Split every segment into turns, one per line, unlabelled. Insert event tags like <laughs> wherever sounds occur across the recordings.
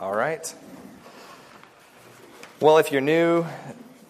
All right. Well, if you're new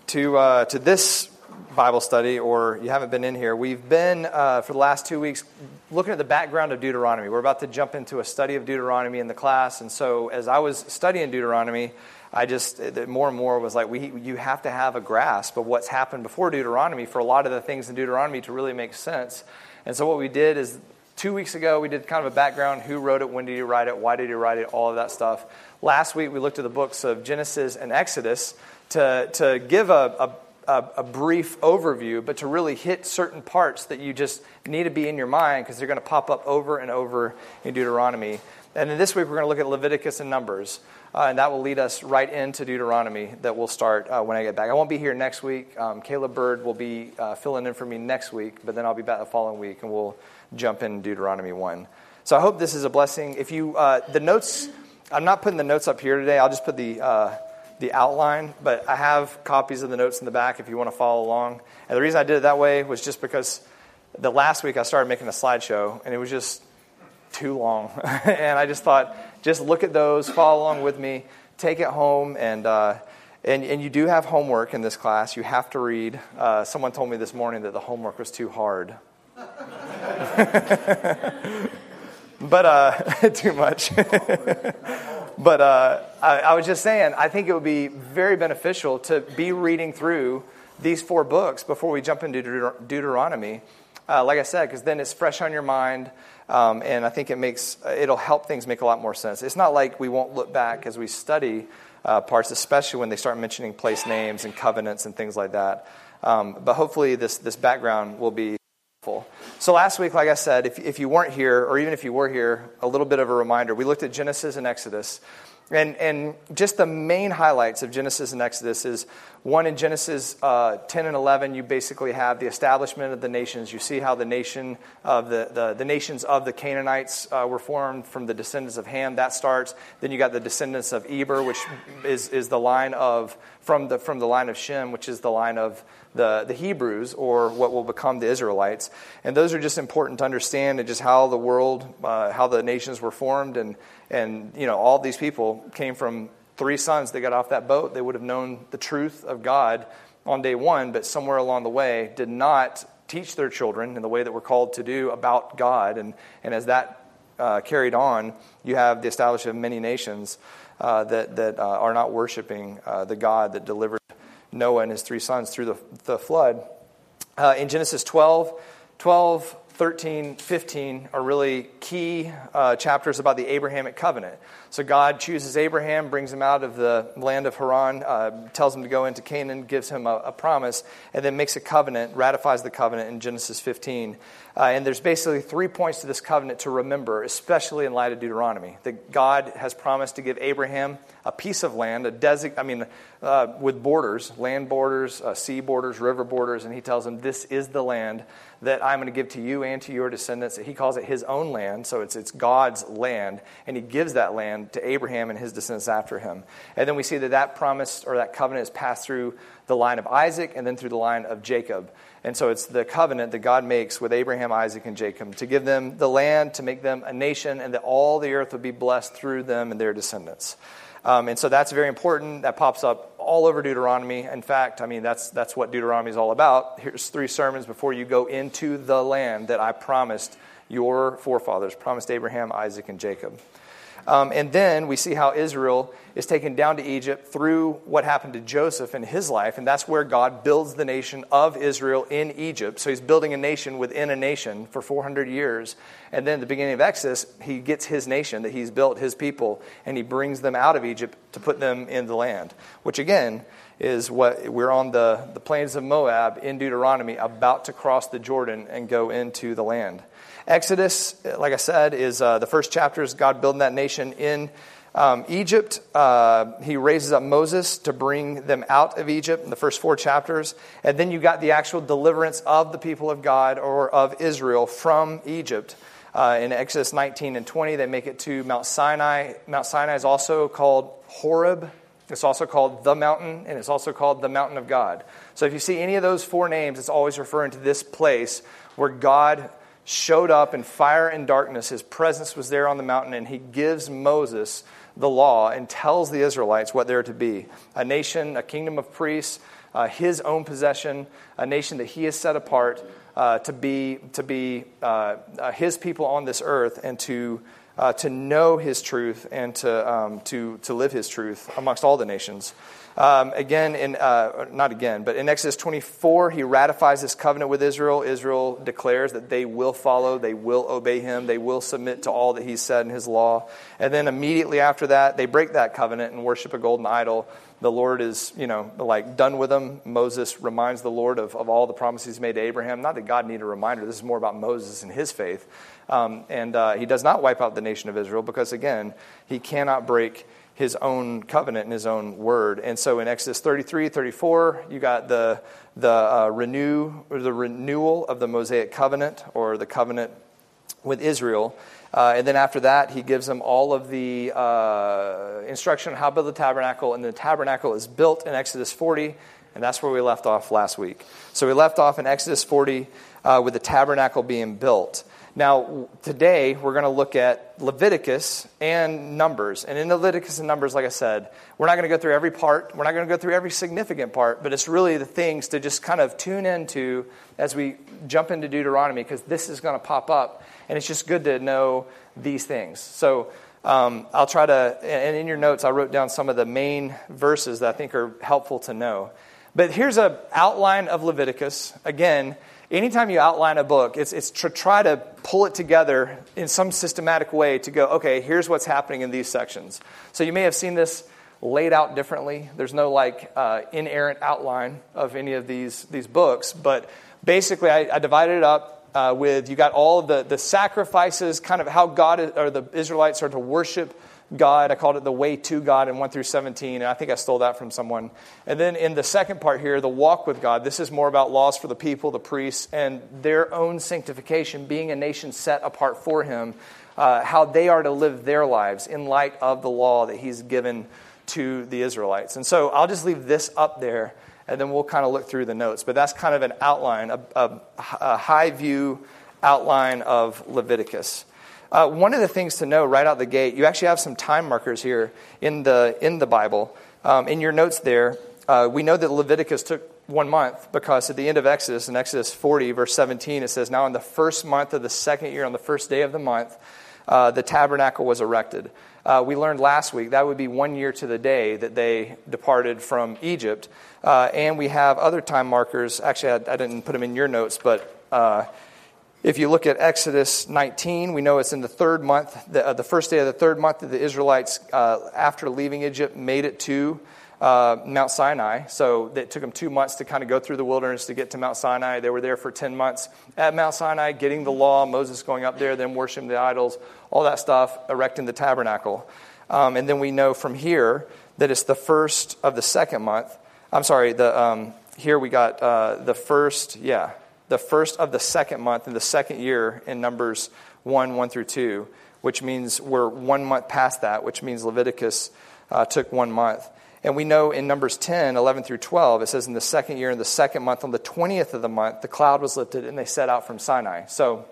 to, uh, to this Bible study or you haven't been in here, we've been, uh, for the last two weeks, looking at the background of Deuteronomy. We're about to jump into a study of Deuteronomy in the class. And so, as I was studying Deuteronomy, I just, more and more was like, we, you have to have a grasp of what's happened before Deuteronomy for a lot of the things in Deuteronomy to really make sense. And so, what we did is two weeks ago, we did kind of a background who wrote it, when did he write it, why did he write it, all of that stuff. Last week, we looked at the books of Genesis and Exodus to, to give a, a, a brief overview, but to really hit certain parts that you just need to be in your mind because they're going to pop up over and over in Deuteronomy. And then this week, we're going to look at Leviticus and Numbers. Uh, and that will lead us right into Deuteronomy that we'll start uh, when I get back. I won't be here next week. Um, Caleb Bird will be uh, filling in for me next week, but then I'll be back the following week and we'll jump in Deuteronomy 1. So I hope this is a blessing. If you, uh, the notes, I'm not putting the notes up here today. I'll just put the, uh, the outline, but I have copies of the notes in the back if you want to follow along. And the reason I did it that way was just because the last week I started making a slideshow and it was just too long. <laughs> and I just thought, just look at those, follow along with me, take it home, and, uh, and, and you do have homework in this class. You have to read. Uh, someone told me this morning that the homework was too hard. <laughs> but uh, <laughs> too much. <laughs> but uh, I, I, was just saying, I think it would be very beneficial to be reading through these four books before we jump into Deuter- Deuteronomy. Uh, like I said, because then it's fresh on your mind, um, and I think it makes it'll help things make a lot more sense. It's not like we won't look back as we study uh, parts, especially when they start mentioning place names and covenants and things like that. Um, but hopefully, this this background will be. So, last week, like I said, if, if you weren't here, or even if you were here, a little bit of a reminder. We looked at Genesis and Exodus. And, and just the main highlights of Genesis and Exodus is one in Genesis uh, 10 and 11, you basically have the establishment of the nations. You see how the nation of the, the, the nations of the Canaanites uh, were formed from the descendants of Ham. That starts. Then you got the descendants of Eber, which is, is the line of from the from the line of Shem, which is the line of the, the Hebrews or what will become the Israelites. And those are just important to understand and just how the world, uh, how the nations were formed and and, you know, all these people came from three sons that got off that boat. They would have known the truth of God on day one, but somewhere along the way did not teach their children in the way that we're called to do about God. And, and as that uh, carried on, you have the establishment of many nations uh, that, that uh, are not worshiping uh, the God that delivered Noah and his three sons through the, the flood. Uh, in Genesis 12, 12 13, 15 are really key uh, chapters about the Abrahamic covenant. So God chooses Abraham, brings him out of the land of Haran, uh, tells him to go into Canaan, gives him a, a, promise, and then makes a covenant, ratifies the covenant in Genesis 15. Uh, and there's basically three points to this covenant to remember, especially in light of Deuteronomy. That God has promised to give Abraham a piece of land, a desert, I mean, uh, with borders, land borders, uh, sea borders, river borders, and he tells him, This is the land that I'm going to give to you and to your descendants. He calls it his own land, so it's, it's God's land, and he gives that land to Abraham and his descendants after him. And then we see that that promise or that covenant is passed through the line of Isaac and then through the line of Jacob. And so it's the covenant that God makes with Abraham, Isaac, and Jacob to give them the land, to make them a nation, and that all the earth would be blessed through them and their descendants. Um, and so that's very important. That pops up all over Deuteronomy. In fact, I mean, that's, that's what Deuteronomy is all about. Here's three sermons before you go into the land that I promised your forefathers, promised Abraham, Isaac, and Jacob. Um, and then we see how Israel is taken down to Egypt through what happened to Joseph in his life. And that's where God builds the nation of Israel in Egypt. So he's building a nation within a nation for 400 years. And then at the beginning of Exodus, he gets his nation that he's built, his people, and he brings them out of Egypt to put them in the land, which again, is what we're on the, the plains of Moab in Deuteronomy, about to cross the Jordan and go into the land. Exodus, like I said, is uh, the first chapter is God building that nation in um, Egypt. Uh, he raises up Moses to bring them out of Egypt in the first four chapters. And then you got the actual deliverance of the people of God or of Israel from Egypt. Uh, in Exodus 19 and 20, they make it to Mount Sinai. Mount Sinai is also called Horeb. It's also called the mountain, and it's also called the mountain of God. So if you see any of those four names, it's always referring to this place where God showed up in fire and darkness. His presence was there on the mountain, and he gives Moses the law and tells the Israelites what they're to be a nation, a kingdom of priests, uh, his own possession, a nation that he has set apart uh, to be, to be uh, uh his people on this earth and to, uh, to know his truth and to, um, to, to live his truth amongst all the nations. Um, again, in, uh, not again, but in Exodus 24, he ratifies this covenant with Israel. Israel declares that they will follow, they will obey him, they will submit to all that he said in his law. And then immediately after that, they break that covenant and worship a golden idol. The Lord is, you know, like done with them. Moses reminds the Lord of, of all the promises made to Abraham. Not that God needed a reminder, this is more about Moses and his faith. Um, and uh, he does not wipe out the nation of Israel because, again, he cannot break his own covenant and his own word. And so in Exodus 33, 34, you got the, the, uh, renew, or the renewal of the Mosaic covenant or the covenant with Israel. Uh, and then after that, he gives them all of the uh, instruction on how to build the tabernacle. And the tabernacle is built in Exodus 40, and that's where we left off last week. So we left off in Exodus 40 uh, with the tabernacle being built. Now, today we're going to look at Leviticus and Numbers. And in Leviticus and Numbers, like I said, we're not going to go through every part. We're not going to go through every significant part, but it's really the things to just kind of tune into as we jump into Deuteronomy because this is going to pop up. And it's just good to know these things. So um, I'll try to, and in your notes, I wrote down some of the main verses that I think are helpful to know. But here's an outline of Leviticus. Again, anytime you outline a book, it's, it's to try to pull it together in some systematic way to go, okay, here's what's happening in these sections. So you may have seen this laid out differently. There's no like uh, inerrant outline of any of these, these books, but basically I, I divided it up. Uh, with you got all the, the sacrifices, kind of how God or the Israelites are to worship God. I called it the way to God in 1 through 17, and I think I stole that from someone. And then in the second part here, the walk with God, this is more about laws for the people, the priests, and their own sanctification, being a nation set apart for Him, uh, how they are to live their lives in light of the law that He's given to the Israelites. And so I'll just leave this up there, and then we'll kind of look through the notes. But that's kind of an outline, a, a, a high view outline of Leviticus. Uh, one of the things to know right out the gate, you actually have some time markers here in the, in the Bible. Um, in your notes there, uh, we know that Leviticus took one month because at the end of Exodus, in Exodus 40, verse 17, it says, Now in the first month of the second year, on the first day of the month, uh, the tabernacle was erected. Uh, we learned last week that would be one year to the day that they departed from Egypt. Uh, and we have other time markers. Actually, I, I, didn't put them in your notes, but uh, if you look at Exodus 19, we know it's in the third month, the, uh, the first day of the third month that the Israelites, uh, after leaving Egypt, made it to uh, Mount Sinai. So it took them two months to kind of go through the wilderness to get to Mount Sinai. They were there for 10 months at Mount Sinai, getting the law, Moses going up there, then worshiping the idols, all that stuff, erecting the tabernacle. Um, and then we know from here that it's the first of the second month. I'm sorry, the, um, here we got uh, the first, yeah, the first of the second month in the second year in Numbers 1 1 through 2, which means we're one month past that, which means Leviticus uh, took one month. And we know in Numbers 10, 11 through 12, it says in the second year, in the second month, on the 20th of the month, the cloud was lifted and they set out from Sinai. So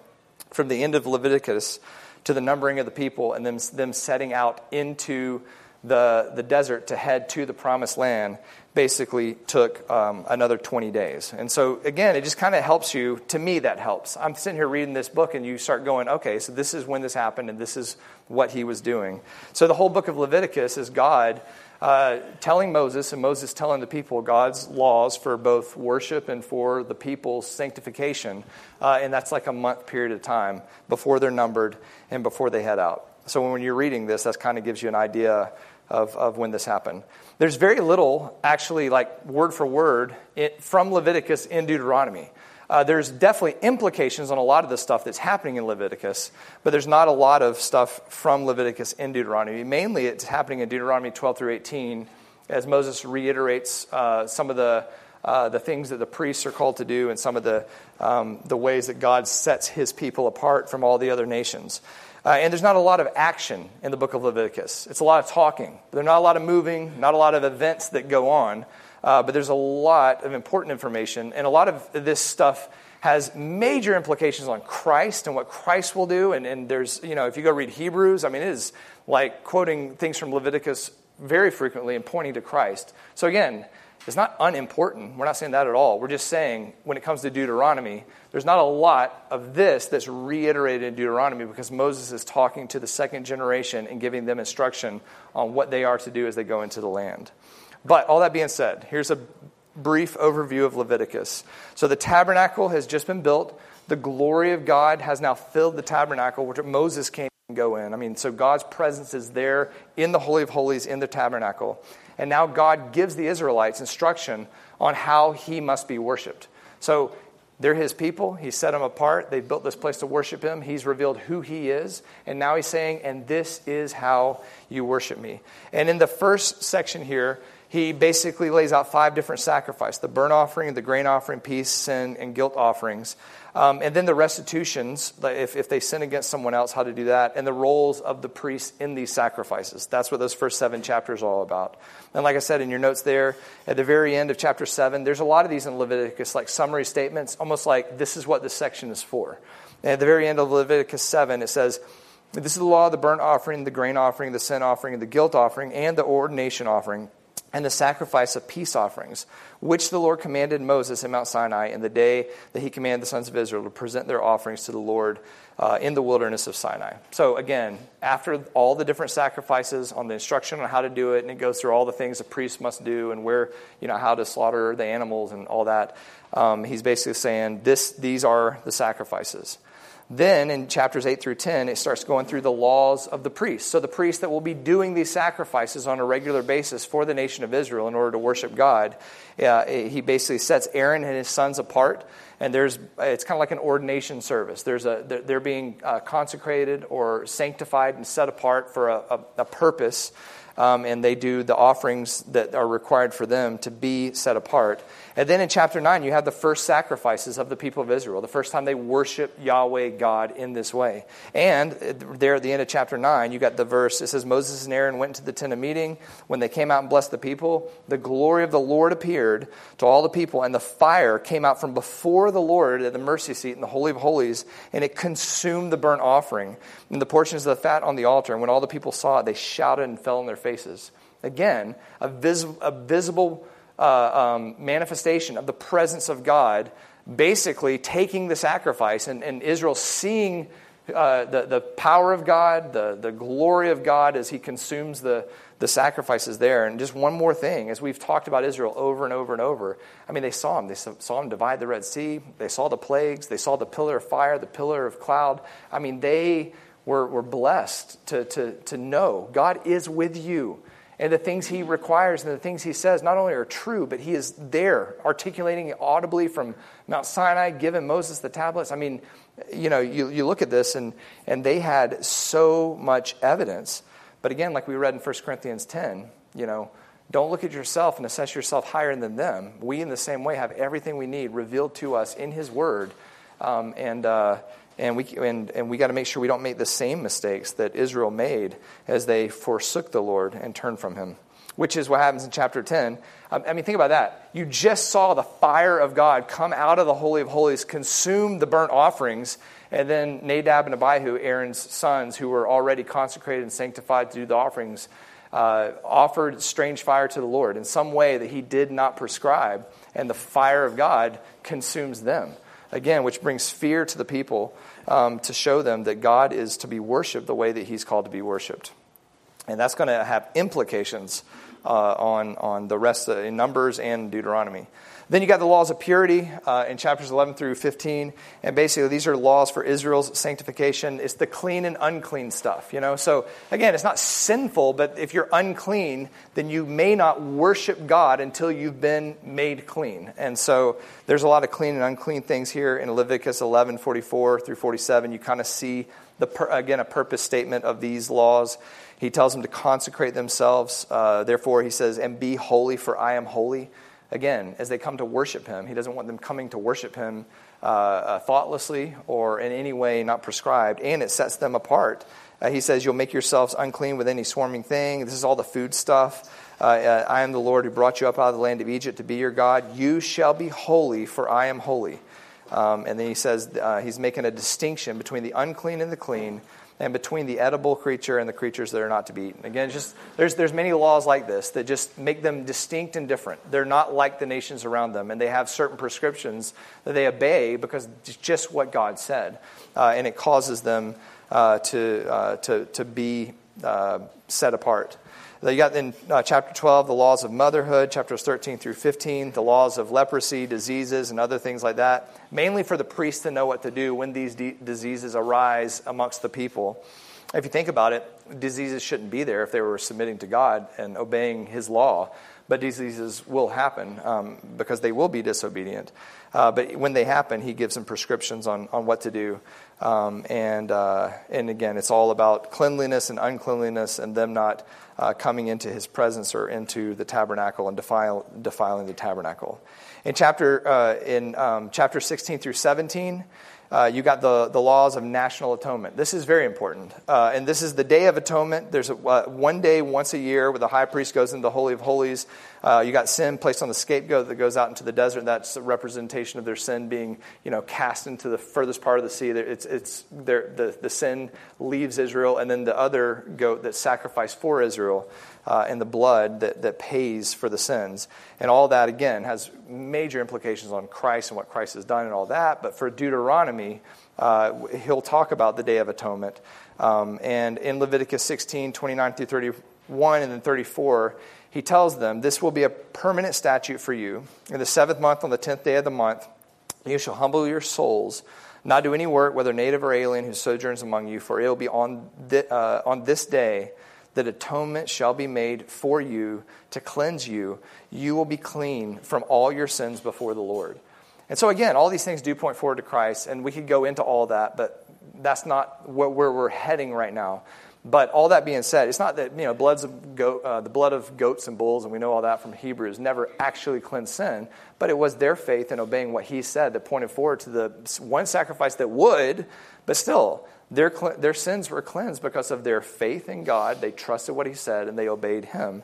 from the end of Leviticus to the numbering of the people and them, them setting out into the, the desert to head to the promised land basically took um, another 20 days. And so, again, it just kind of helps you. To me, that helps. I'm sitting here reading this book, and you start going, okay, so this is when this happened, and this is what he was doing. So, the whole book of Leviticus is God uh, telling Moses, and Moses telling the people God's laws for both worship and for the people's sanctification. Uh, and that's like a month period of time before they're numbered and before they head out. So, when you're reading this, that kind of gives you an idea of, of when this happened. There's very little, actually, like word for word, it, from Leviticus in Deuteronomy. Uh, there's definitely implications on a lot of the stuff that's happening in Leviticus, but there's not a lot of stuff from Leviticus in Deuteronomy. Mainly, it's happening in Deuteronomy 12 through 18 as Moses reiterates uh, some of the uh, the things that the priests are called to do and some of the, um, the ways that God sets his people apart from all the other nations. Uh, and there's not a lot of action in the book of Leviticus. It's a lot of talking. There's not a lot of moving, not a lot of events that go on, uh, but there's a lot of important information. And a lot of this stuff has major implications on Christ and what Christ will do. And, and there's, you know, if you go read Hebrews, I mean, it is like quoting things from Leviticus very frequently and pointing to Christ. So again, it's not unimportant. We're not saying that at all. We're just saying when it comes to Deuteronomy, there's not a lot of this that's reiterated in Deuteronomy because Moses is talking to the second generation and giving them instruction on what they are to do as they go into the land. But all that being said, here's a brief overview of Leviticus. So the tabernacle has just been built. The glory of God has now filled the tabernacle, which Moses can't go in. I mean, so God's presence is there in the Holy of Holies in the tabernacle. And now God gives the Israelites instruction on how he must be worshiped. So they're his people. He set them apart. They've built this place to worship him. He's revealed who he is. And now he's saying, and this is how you worship me. And in the first section here, he basically lays out five different sacrifices the burnt offering, the grain offering, peace, sin, and guilt offerings. Um, and then the restitutions, if, if they sin against someone else, how to do that, and the roles of the priests in these sacrifices. That's what those first seven chapters are all about. And like I said in your notes there, at the very end of chapter seven, there's a lot of these in Leviticus, like summary statements, almost like this is what this section is for. And at the very end of Leviticus 7, it says, This is the law of the burnt offering, the grain offering, the sin offering, the guilt offering, and the ordination offering and the sacrifice of peace offerings, which the Lord commanded Moses in Mount Sinai in the day that he commanded the sons of Israel to present their offerings to the Lord uh, in the wilderness of Sinai. So, again, after all the different sacrifices on the instruction on how to do it, and it goes through all the things a priest must do and where, you know, how to slaughter the animals and all that, um, he's basically saying this, these are the sacrifices. Then in chapters 8 through 10, it starts going through the laws of the priests. So the priests that will be doing these sacrifices on a regular basis for the nation of Israel in order to worship God, uh, he basically sets Aaron and his sons apart. And there's, it's kind of like an ordination service. There's a, they're being uh, consecrated or sanctified and set apart for a, a, a purpose. Um, and they do the offerings that are required for them to be set apart. And then in chapter 9, you have the first sacrifices of the people of Israel, the first time they worship Yahweh God in this way. And there at the end of chapter 9, you got the verse, it says, Moses and Aaron went to the tent of meeting. When they came out and blessed the people, the glory of the Lord appeared to all the people, and the fire came out from before the Lord at the mercy seat in the Holy of Holies, and it consumed the burnt offering and the portions of the fat on the altar. And when all the people saw it, they shouted and fell on their faces. Again, a, vis- a visible uh, um, manifestation of the presence of God, basically taking the sacrifice and, and Israel seeing uh, the, the power of God, the, the glory of God as he consumes the, the sacrifices there. And just one more thing, as we've talked about Israel over and over and over, I mean, they saw him. They saw him divide the Red Sea. They saw the plagues. They saw the pillar of fire, the pillar of cloud. I mean, they were, were blessed to, to, to know God is with you. And the things he requires and the things he says not only are true, but he is there, articulating it audibly from Mount Sinai, giving Moses the tablets. I mean, you know, you, you look at this and, and they had so much evidence. But again, like we read in 1 Corinthians 10, you know, don't look at yourself and assess yourself higher than them. We, in the same way, have everything we need revealed to us in his word. Um, and, uh, and we, and, and we got to make sure we don't make the same mistakes that Israel made as they forsook the Lord and turned from him, which is what happens in chapter 10. Um, I mean, think about that. You just saw the fire of God come out of the Holy of Holies, consume the burnt offerings, and then Nadab and Abihu, Aaron's sons, who were already consecrated and sanctified to do the offerings, uh, offered strange fire to the Lord in some way that he did not prescribe, and the fire of God consumes them again, which brings fear to the people um, to show them that God is to be worshiped the way that He's called to be worshiped. And that's going to have implications uh, on, on the rest of in Numbers and Deuteronomy. Then you got the laws of purity uh, in chapters 11 through 15. And basically, these are laws for Israel's sanctification. It's the clean and unclean stuff, you know? So, again, it's not sinful, but if you're unclean, then you may not worship God until you've been made clean. And so, there's a lot of clean and unclean things here in Leviticus 11 44 through 47. You kind of see, the again, a purpose statement of these laws. He tells them to consecrate themselves. Uh, therefore, he says, and be holy, for I am holy again, as they come to worship him. He doesn't want them coming to worship him uh, uh, thoughtlessly or in any way not prescribed, and it sets them apart. Uh, he says, You'll make yourselves unclean with any swarming thing. This is all the food stuff. Uh, uh, I am the Lord who brought you up out of the land of Egypt to be your God. You shall be holy, for I am holy. Um, and then he says uh, he's making a distinction between the unclean and the clean, and between the edible creature and the creatures that are not to be eaten. Again, just there's there's many laws like this that just make them distinct and different. They're not like the nations around them, and they have certain prescriptions that they obey because it's just what God said, uh, and it causes them uh, to uh, to to be uh, set apart. You got in uh, chapter 12 the laws of motherhood, chapters 13 through 15, the laws of leprosy, diseases, and other things like that, mainly for the priests to know what to do when these de- diseases arise amongst the people. If you think about it, diseases shouldn't be there if they were submitting to God and obeying His law, but diseases will happen um, because they will be disobedient. Uh, but when they happen, He gives them prescriptions on, on what to do. Um, and, uh, and again, it's all about cleanliness and uncleanliness and them not uh, coming into his presence or into the tabernacle and defile, defiling the tabernacle. In chapter, uh, in, um, chapter 16 through 17, uh, you got the, the laws of national atonement. This is very important. Uh, and this is the Day of Atonement. There's a, uh, one day once a year where the high priest goes into the Holy of Holies. Uh, you got sin placed on the scapegoat that goes out into the desert. That's a representation of their sin being you know, cast into the furthest part of the sea. It's, it's the, the sin leaves Israel, and then the other goat that's sacrificed for Israel uh, and the blood that, that pays for the sins. And all that, again, has major implications on Christ and what Christ has done and all that. But for Deuteronomy, uh, he'll talk about the Day of Atonement. Um, and in Leviticus 16, 29 through 31, and then 34, he tells them, This will be a permanent statute for you. In the seventh month, on the tenth day of the month, you shall humble your souls, not do any work, whether native or alien, who sojourns among you, for it will be on, uh, on this day that atonement shall be made for you to cleanse you. You will be clean from all your sins before the Lord. And so, again, all these things do point forward to Christ, and we could go into all that, but that's not where we're heading right now. But all that being said, it's not that you know bloods of goat, uh, the blood of goats and bulls, and we know all that from Hebrews, never actually cleansed sin. But it was their faith in obeying what He said that pointed forward to the one sacrifice that would, but still their, their sins were cleansed because of their faith in God. They trusted what He said and they obeyed Him.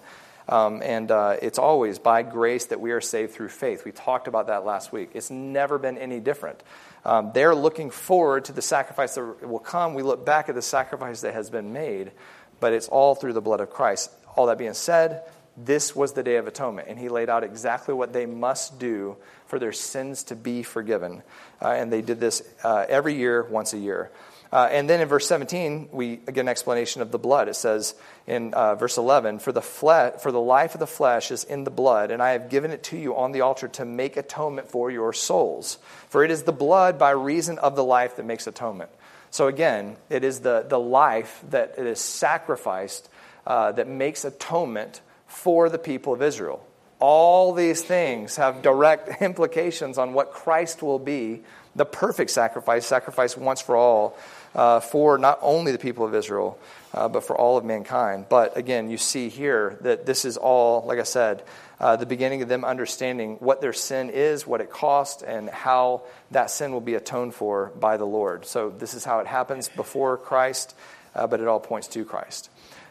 Um, and uh, it's always by grace that we are saved through faith. We talked about that last week. It's never been any different. Um, they're looking forward to the sacrifice that will come. We look back at the sacrifice that has been made, but it's all through the blood of Christ. All that being said, this was the Day of Atonement, and He laid out exactly what they must do for their sins to be forgiven. Uh, and they did this uh, every year, once a year. Uh, and then in verse 17, we get an explanation of the blood. It says in uh, verse 11, for the, fle- for the life of the flesh is in the blood, and I have given it to you on the altar to make atonement for your souls. For it is the blood by reason of the life that makes atonement. So again, it is the, the life that it is sacrificed uh, that makes atonement for the people of Israel. All these things have direct <laughs> implications on what Christ will be the perfect sacrifice, sacrifice once for all uh, for not only the people of Israel, uh, but for all of mankind. But again, you see here that this is all, like I said, uh, the beginning of them understanding what their sin is, what it cost, and how that sin will be atoned for by the Lord. So this is how it happens before Christ, uh, but it all points to Christ.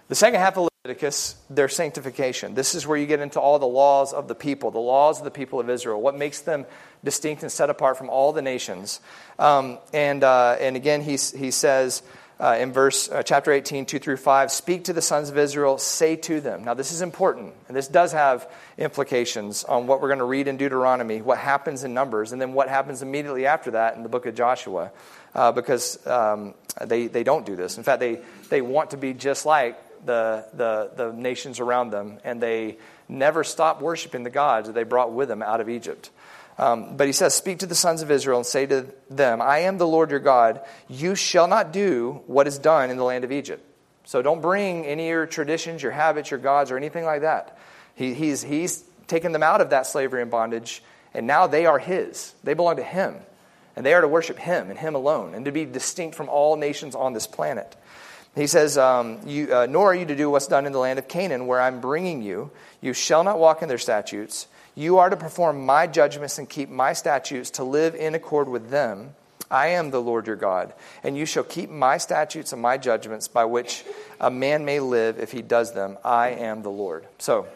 The second half of Leviticus, their sanctification. This is where you get into all the laws of the people, the laws of the people of Israel, what makes them distinct and set apart from all the nations. Um, and, uh, and again, he, he says uh, in verse uh, chapter 18, 2 through 5, speak to the sons of Israel, say to them. Now, this is important, and this does have implications on what we're going to read in Deuteronomy, what happens in Numbers, and then what happens immediately after that in the book of Joshua, uh, because um, they, they don't do this. In fact, they, they want to be just like the, the, the nations around them, and they never stop worshiping the gods that they brought with them out of Egypt. Um, but he says, Speak to the sons of Israel and say to them, I am the Lord your God. You shall not do what is done in the land of Egypt. So don't bring any of your traditions, your habits, your gods, or anything like that. He, he's, he's taken them out of that slavery and bondage, and now they are his. They belong to him. And they are to worship him and him alone, and to be distinct from all nations on this planet. He says, um, you, uh, Nor are you to do what's done in the land of Canaan, where I'm bringing you. You shall not walk in their statutes you are to perform my judgments and keep my statutes to live in accord with them. I am the Lord your God, and you shall keep my statutes and my judgments by which a man may live if he does them. I am the Lord. So,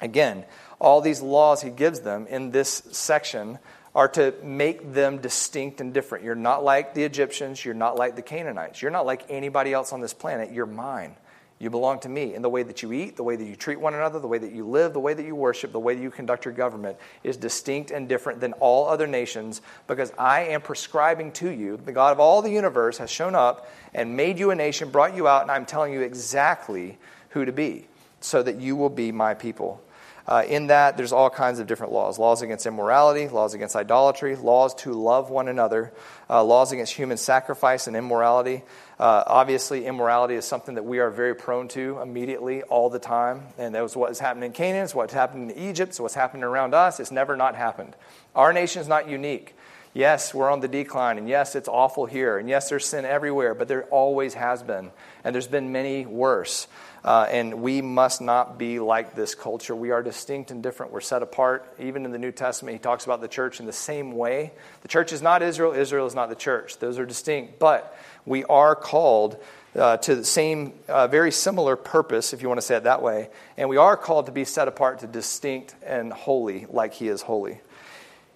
again, all these laws he gives them in this section are to make them distinct and different. You're not like the Egyptians. You're not like the Canaanites. You're not like anybody else on this planet. You're mine. You belong to me. And the way that you eat, the way that you treat one another, the way that you live, the way that you worship, the way that you conduct your government is distinct and different than all other nations because I am prescribing to you. The God of all the universe has shown up and made you a nation, brought you out, and I'm telling you exactly who to be so that you will be my people. Uh, in that, there's all kinds of different laws laws against immorality, laws against idolatry, laws to love one another, uh, laws against human sacrifice and immorality. Uh, obviously, immorality is something that we are very prone to immediately, all the time. And that was what has happened in Canaan, it's what's happened in Egypt, it's what's happening around us. It's never not happened. Our nation is not unique. Yes, we're on the decline, and yes, it's awful here, and yes, there's sin everywhere, but there always has been, and there's been many worse. Uh, and we must not be like this culture. We are distinct and different. We're set apart. Even in the New Testament, he talks about the church in the same way. The church is not Israel, Israel is not the church. Those are distinct. But we are called uh, to the same, uh, very similar purpose, if you want to say it that way. And we are called to be set apart to distinct and holy, like he is holy.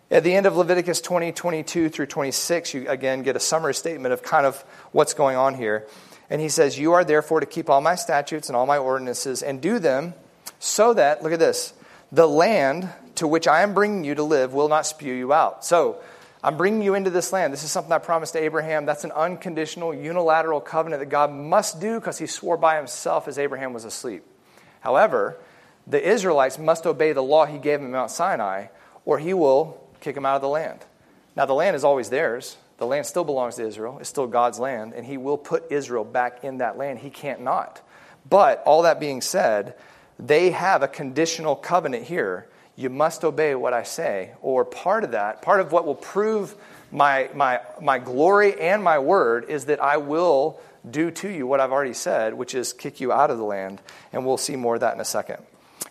At the end of Leviticus 20, 22 through 26, you again get a summary statement of kind of what's going on here. And he says, You are therefore to keep all my statutes and all my ordinances and do them so that, look at this, the land to which I am bringing you to live will not spew you out. So, I'm bringing you into this land. This is something I promised to Abraham. That's an unconditional, unilateral covenant that God must do because he swore by himself as Abraham was asleep. However, the Israelites must obey the law he gave them Mount Sinai, or he will kick them out of the land. Now, the land is always theirs. The land still belongs to Israel. It's still God's land, and He will put Israel back in that land. He can't not. But all that being said, they have a conditional covenant here. You must obey what I say, or part of that, part of what will prove my, my, my glory and my word is that I will do to you what I've already said, which is kick you out of the land. And we'll see more of that in a second.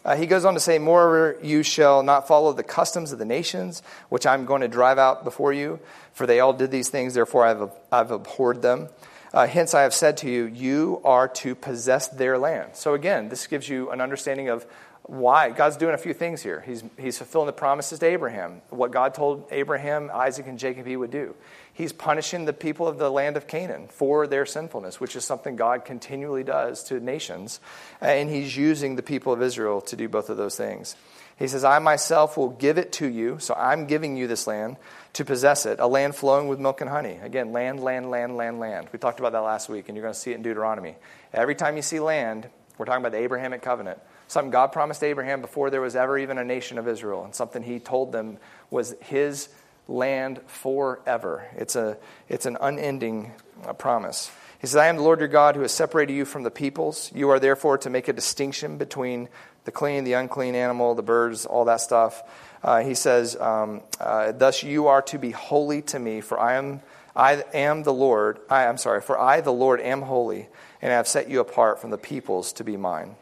Uh, he goes on to say, Moreover, you shall not follow the customs of the nations, which I'm going to drive out before you, for they all did these things, therefore I've, I've abhorred them. Uh, hence, I have said to you, you are to possess their land. So, again, this gives you an understanding of why God's doing a few things here. He's, he's fulfilling the promises to Abraham, what God told Abraham, Isaac, and Jacob he would do. He's punishing the people of the land of Canaan for their sinfulness, which is something God continually does to nations. And he's using the people of Israel to do both of those things. He says, I myself will give it to you. So I'm giving you this land to possess it, a land flowing with milk and honey. Again, land, land, land, land, land. We talked about that last week, and you're going to see it in Deuteronomy. Every time you see land, we're talking about the Abrahamic covenant. Something God promised Abraham before there was ever even a nation of Israel, and something he told them was his land forever. It's, a, it's an unending uh, promise. He says, I am the Lord your God who has separated you from the peoples. You are therefore to make a distinction between the clean, the unclean animal, the birds, all that stuff. Uh, he says, um, uh, Thus you are to be holy to me, for I am, I am the Lord. I, am sorry, for I, the Lord, am holy, and I have set you apart from the peoples to be mine.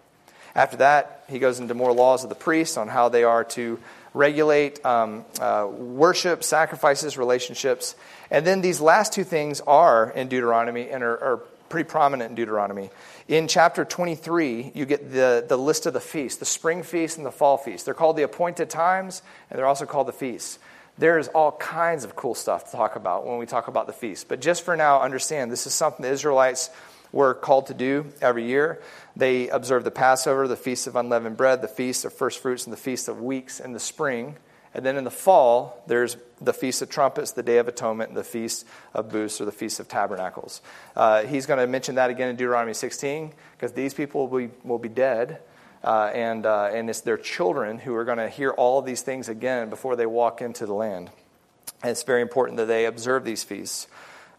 After that, he goes into more laws of the priests on how they are to regulate um, uh, worship, sacrifices, relationships. And then these last two things are in Deuteronomy and are, are pretty prominent in Deuteronomy. In chapter 23, you get the, the list of the feasts the spring feast and the fall feast. They're called the appointed times, and they're also called the feasts. There's all kinds of cool stuff to talk about when we talk about the feast. But just for now, understand this is something the Israelites were called to do every year. They observe the Passover, the Feast of Unleavened Bread, the Feast of First Fruits, and the Feast of Weeks in the spring. And then in the fall, there's the Feast of Trumpets, the Day of Atonement, and the Feast of Booths, or the Feast of Tabernacles. Uh, he's going to mention that again in Deuteronomy 16, because these people will be, will be dead. Uh, and, uh, and it's their children who are going to hear all these things again before they walk into the land. And it's very important that they observe these feasts.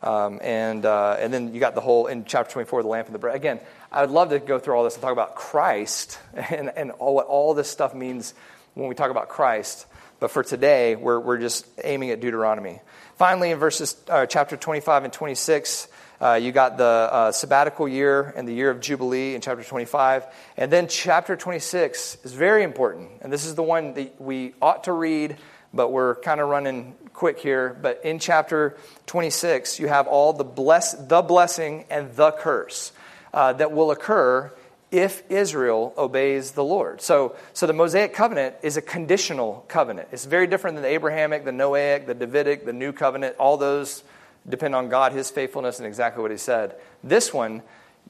Um, and, uh, and then you got the whole, in chapter 24, the lamp and the bread. Again, I would love to go through all this and talk about Christ <laughs> and, and all, what all this stuff means when we talk about Christ. But for today, we're, we're just aiming at Deuteronomy. Finally, in verses uh, chapter 25 and 26, uh, you got the uh, sabbatical year and the year of Jubilee in chapter 25. And then chapter 26 is very important. And this is the one that we ought to read, but we're kind of running quick here, but in chapter 26, you have all the, bless, the blessing and the curse uh, that will occur if Israel obeys the Lord. So, so the Mosaic covenant is a conditional covenant. It's very different than the Abrahamic, the Noahic, the Davidic, the New Covenant. All those depend on God, His faithfulness, and exactly what He said. This one,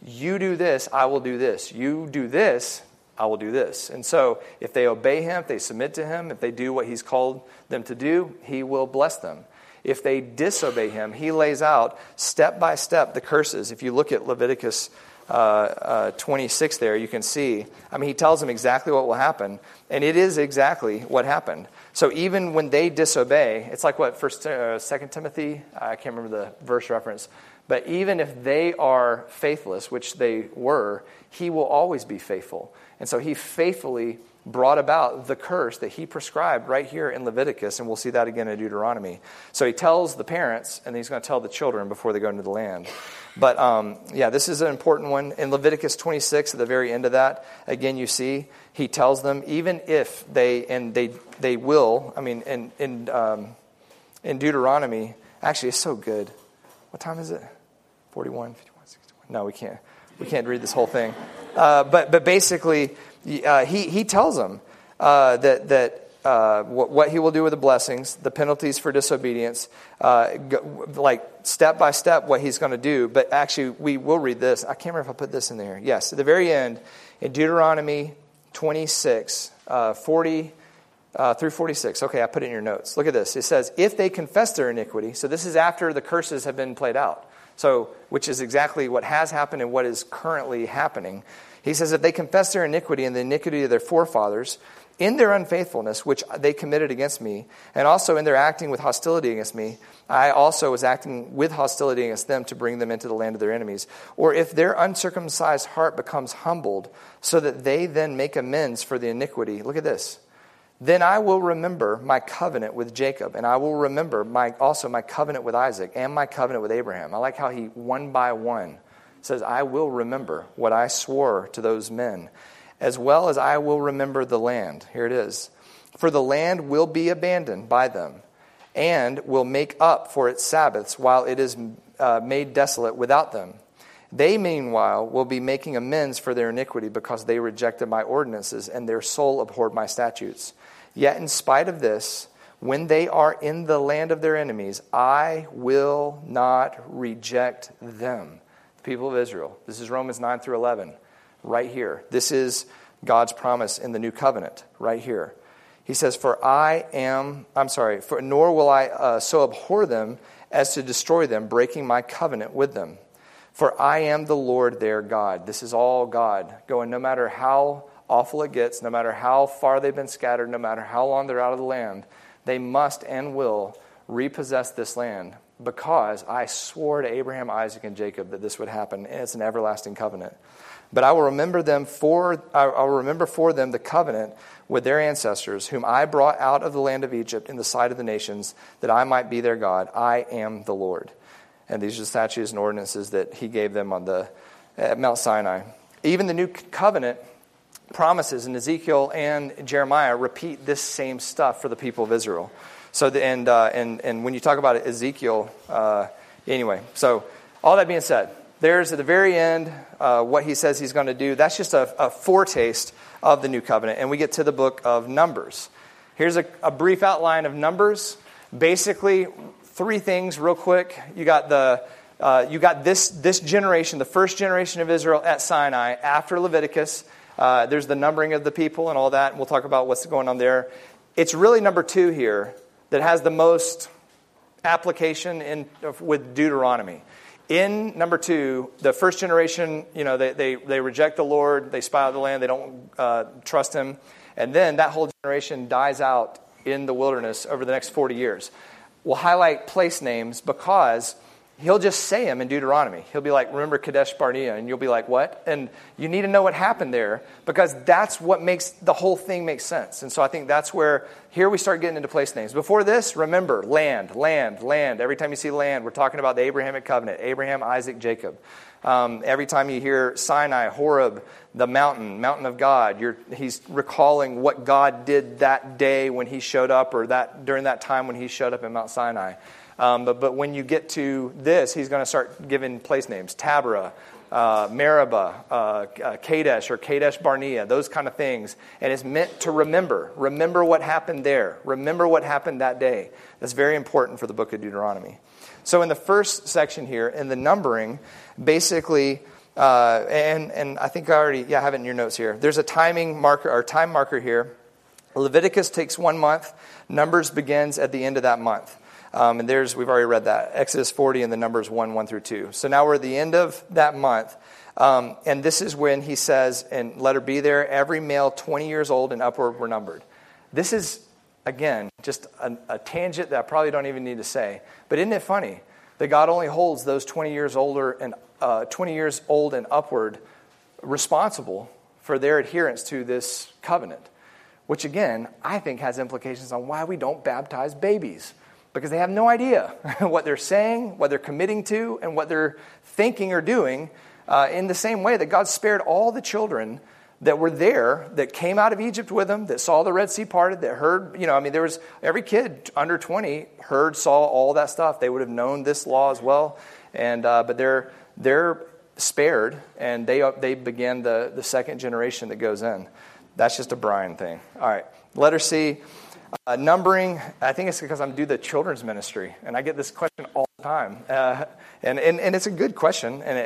you do this, I will do this. You do this, I will do this. And so, if they obey Him, if they submit to Him, if they do what He's called them to do, He will bless them. If they disobey Him, He lays out step by step the curses. If you look at Leviticus uh, uh, 26 there, you can see, I mean, he tells them exactly what will happen, and it is exactly what happened. So even when they disobey, it's like what, First, uh, Second Timothy, I can't remember the verse reference, but even if they are faithless, which they were, he will always be faithful. And so he faithfully brought about the curse that he prescribed right here in Leviticus, and we'll see that again in Deuteronomy. So he tells the parents, and he's going to tell the children before they go into the land. But um, yeah, this is an important one. In Leviticus 26, at the very end of that, again, you see, he tells them, even if they, and they, they will, I mean, in, in, um, in Deuteronomy, actually, it's so good. What time is it? 41, 51, 61. No, we can't. We can't read this whole thing. Uh, but, but basically, uh, he, he tells them uh, that, that uh, what, what, he will do with the blessings, the penalties for disobedience, uh, like step by step what he's going to do. But actually, we will read this. I can't remember if I put this in there. Yes, at the very end, in Deuteronomy 26, uh, 40 uh, through 46. Okay, I put it in your notes. Look at this. It says, If they confess their iniquity, so this is after the curses have been played out. So, which is exactly what has happened and what is currently happening. He says, If they confess their iniquity and the iniquity of their forefathers, in their unfaithfulness, which they committed against me, and also in their acting with hostility against me, I also was acting with hostility against them to bring them into the land of their enemies. Or if their uncircumcised heart becomes humbled, so that they then make amends for the iniquity, look at this. Then I will remember my covenant with Jacob, and I will remember my, also my covenant with Isaac and my covenant with Abraham. I like how he, one by one, says, I will remember what I swore to those men, as well as I will remember the land. Here it is. For the land will be abandoned by them, and will make up for its Sabbaths while it is uh, made desolate without them. They, meanwhile, will be making amends for their iniquity because they rejected my ordinances and their soul abhorred my statutes. Yet, in spite of this, when they are in the land of their enemies, I will not reject them The people of Israel. This is Romans 9 through 11, right here. This is God's promise in the new covenant, right here. He says, For I am, I'm sorry, for, nor will I uh, so abhor them as to destroy them, breaking my covenant with them. For I am the Lord their God. This is all God, going no matter how awful it gets, no matter how far they've been scattered, no matter how long they're out of the land, they must and will repossess this land because I swore to Abraham, Isaac, and Jacob that this would happen, and it's an everlasting covenant. But I will remember them for I will remember for them the covenant with their ancestors, whom I brought out of the land of Egypt in the sight of the nations, that I might be their God. I am the Lord. And these are the statutes and ordinances that he gave them on the at Mount Sinai. Even the new covenant promises in Ezekiel and Jeremiah repeat this same stuff for the people of Israel. So, the, and, uh, and, and when you talk about it, Ezekiel, uh, anyway, so all that being said, there's at the very end uh, what he says he's going to do. That's just a, a, foretaste of the new covenant. And we get to the book of Numbers. Here's a, a brief outline of Numbers. Basically, three things, real quick. You got the uh, you got this, this generation, the first generation of Israel at Sinai after Leviticus. Uh, there's the numbering of the people and all that. And we'll talk about what's going on there. It's really number two here that has the most application in, with Deuteronomy. In number two, the first generation, you know, they, they, they reject the Lord, they spy out the land, they don't uh, trust Him, and then that whole generation dies out in the wilderness over the next 40 years. We'll highlight place names because he'll just say them in Deuteronomy. He'll be like, remember Kadesh Barnea, and you'll be like, what? And you need to know what happened there because that's what makes the whole thing make sense. And so I think that's where here we start getting into place names. Before this, remember land, land, land. Every time you see land, we're talking about the Abrahamic covenant Abraham, Isaac, Jacob. Um, every time you hear Sinai, Horeb, the mountain, mountain of God, he's recalling what God did that day when he showed up or that during that time when he showed up in Mount Sinai. Um, but, but when you get to this, he's going to start giving place names Taberah, uh, Meribah, uh, uh, Kadesh or Kadesh Barnea, those kind of things. And it's meant to remember. Remember what happened there. Remember what happened that day. That's very important for the book of Deuteronomy. So, in the first section here, in the numbering, basically, uh, and, and I think I already yeah, I have it in your notes here. There's a timing marker or time marker here. Leviticus takes one month. Numbers begins at the end of that month. Um, and there's, we've already read that, Exodus 40 and the numbers 1, 1 through 2. So now we're at the end of that month. Um, and this is when he says, and letter B there, every male 20 years old and upward were numbered. This is, again, just a, a tangent that I probably don't even need to say. But isn't it funny that God only holds those 20 years older and uh, 20 years old and upward responsible for their adherence to this covenant? Which, again, I think has implications on why we don't baptize babies because they have no idea <laughs> what they're saying, what they're committing to, and what they're thinking or doing. Uh, in the same way that God spared all the children that were there, that came out of Egypt with them, that saw the Red Sea parted, that heard, you know, I mean, there was every kid under 20 heard, saw all that stuff. They would have known this law as well. And, uh, but they're, they're spared, and they, they begin the, the second generation that goes in. That's just a Brian thing. All right. Letter C. Uh, numbering, I think it's because I'm do the children's ministry, and I get this question all the time. Uh, and, and, and it's a good question, and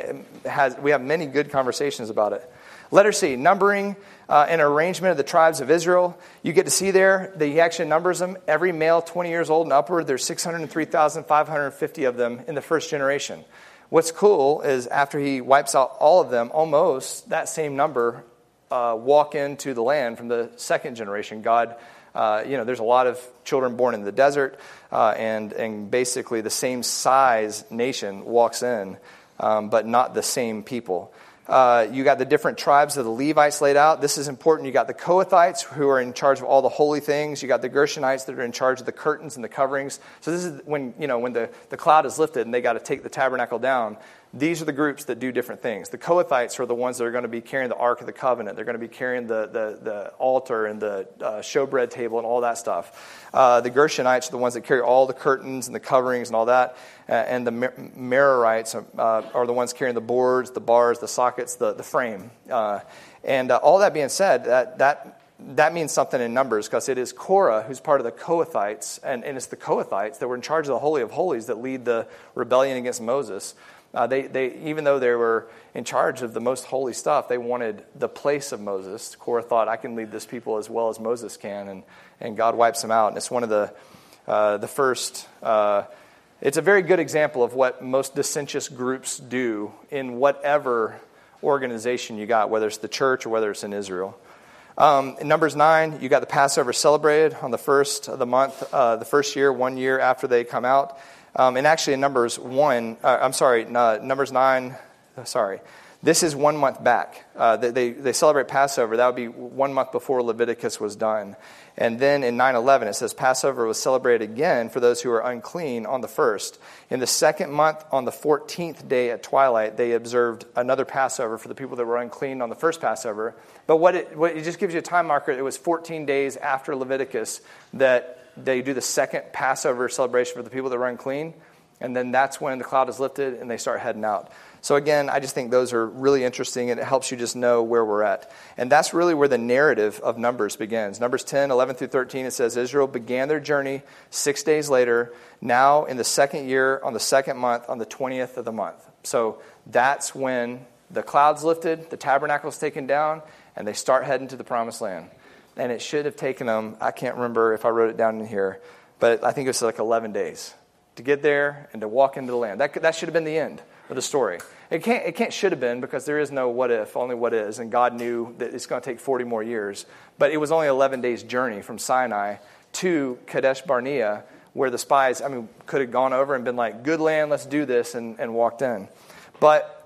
it has, we have many good conversations about it. Letter C, numbering uh, an arrangement of the tribes of Israel. You get to see there that he actually numbers them. Every male 20 years old and upward, there's 603,550 of them in the first generation. What's cool is after he wipes out all of them, almost that same number uh, walk into the land from the second generation. God uh, you know, there's a lot of children born in the desert, uh, and, and basically the same size nation walks in, um, but not the same people. Uh, you got the different tribes of the Levites laid out. This is important. You got the Kohathites who are in charge of all the holy things. You got the Gershonites that are in charge of the curtains and the coverings. So this is when you know when the, the cloud is lifted and they got to take the tabernacle down. These are the groups that do different things. The Kohathites are the ones that are going to be carrying the Ark of the Covenant. They're going to be carrying the, the, the altar and the uh, showbread table and all that stuff. Uh, the Gershonites are the ones that carry all the curtains and the coverings and all that. Uh, and the Mer- Merarites are, uh, are, the ones carrying the boards, the bars, the sockets, the, the frame. Uh, and uh, all that being said, that, that that means something in numbers because it is Korah who's part of the Kohathites, and, and it's the Kohathites that were in charge of the Holy of Holies that lead the rebellion against Moses. Uh, they, they, even though they were in charge of the most holy stuff, they wanted the place of Moses. Korah thought, I can lead this people as well as Moses can, and, and God wipes them out. And it's one of the, uh, the first, uh, it's a very good example of what most dissentious groups do in whatever organization you got, whether it's the church or whether it's in Israel. Um, in Numbers 9, you got the Passover celebrated on the first of the month, uh, the first year, one year after they come out. Um, and actually, in Numbers 1, uh, I'm sorry, uh, Numbers 9, uh, sorry, this is one month back. Uh, they, they celebrate Passover. That would be one month before Leviticus was done. And then in 9 11, it says Passover was celebrated again for those who are unclean on the first. In the second month, on the 14th day at twilight, they observed another Passover for the people that were unclean on the first Passover. But what it, what it just gives you a time marker. It was 14 days after Leviticus that they do the second Passover celebration for the people that were unclean, and then that's when the cloud is lifted and they start heading out. So, again, I just think those are really interesting and it helps you just know where we're at. And that's really where the narrative of Numbers begins. Numbers 10, 11 through 13, it says Israel began their journey six days later, now in the second year, on the second month, on the 20th of the month. So, that's when the cloud's lifted, the tabernacle's taken down, and they start heading to the promised land and it should have taken them, I can't remember if I wrote it down in here, but I think it was like 11 days to get there and to walk into the land. That, that should have been the end of the story. It can't, it can't should have been because there is no what if, only what is, and God knew that it's going to take 40 more years. But it was only 11 days' journey from Sinai to Kadesh Barnea, where the spies, I mean, could have gone over and been like, good land, let's do this, and, and walked in. But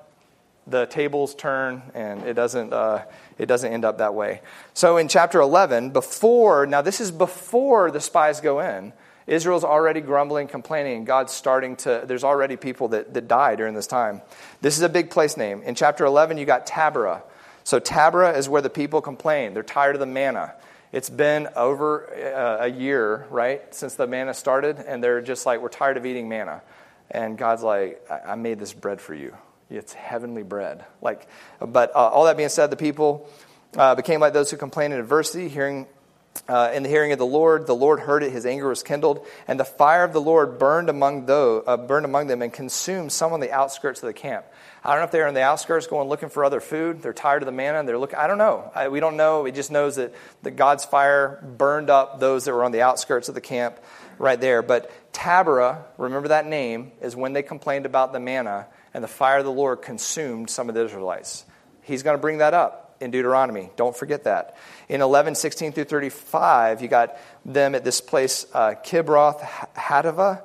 the tables turn and it doesn't, uh, it doesn't end up that way. So in chapter 11, before, now this is before the spies go in, Israel's already grumbling, complaining, and God's starting to, there's already people that, that die during this time. This is a big place name. In chapter 11, you got Taberah. So Taberah is where the people complain. They're tired of the manna. It's been over uh, a year, right, since the manna started, and they're just like, we're tired of eating manna. And God's like, I, I made this bread for you It's heavenly bread. Like, but uh, all that being said, the people uh, became like those who complain in adversity, hearing uh, in the hearing of the Lord, the Lord heard it; his anger was kindled, and the fire of the Lord burned among those, uh, burned among them, and consumed some on the outskirts of the camp. I don't know if they're in the outskirts going looking for other food. They're tired of the manna. They're looking. I don't know. I, we don't know. It just knows that the God's fire burned up those that were on the outskirts of the camp, right there. But Taberah, remember that name, is when they complained about the manna, and the fire of the Lord consumed some of the Israelites. He's going to bring that up in Deuteronomy. Don't forget that. In 11, 16 through 35, you got them at this place, uh, Kibroth Hattaavah.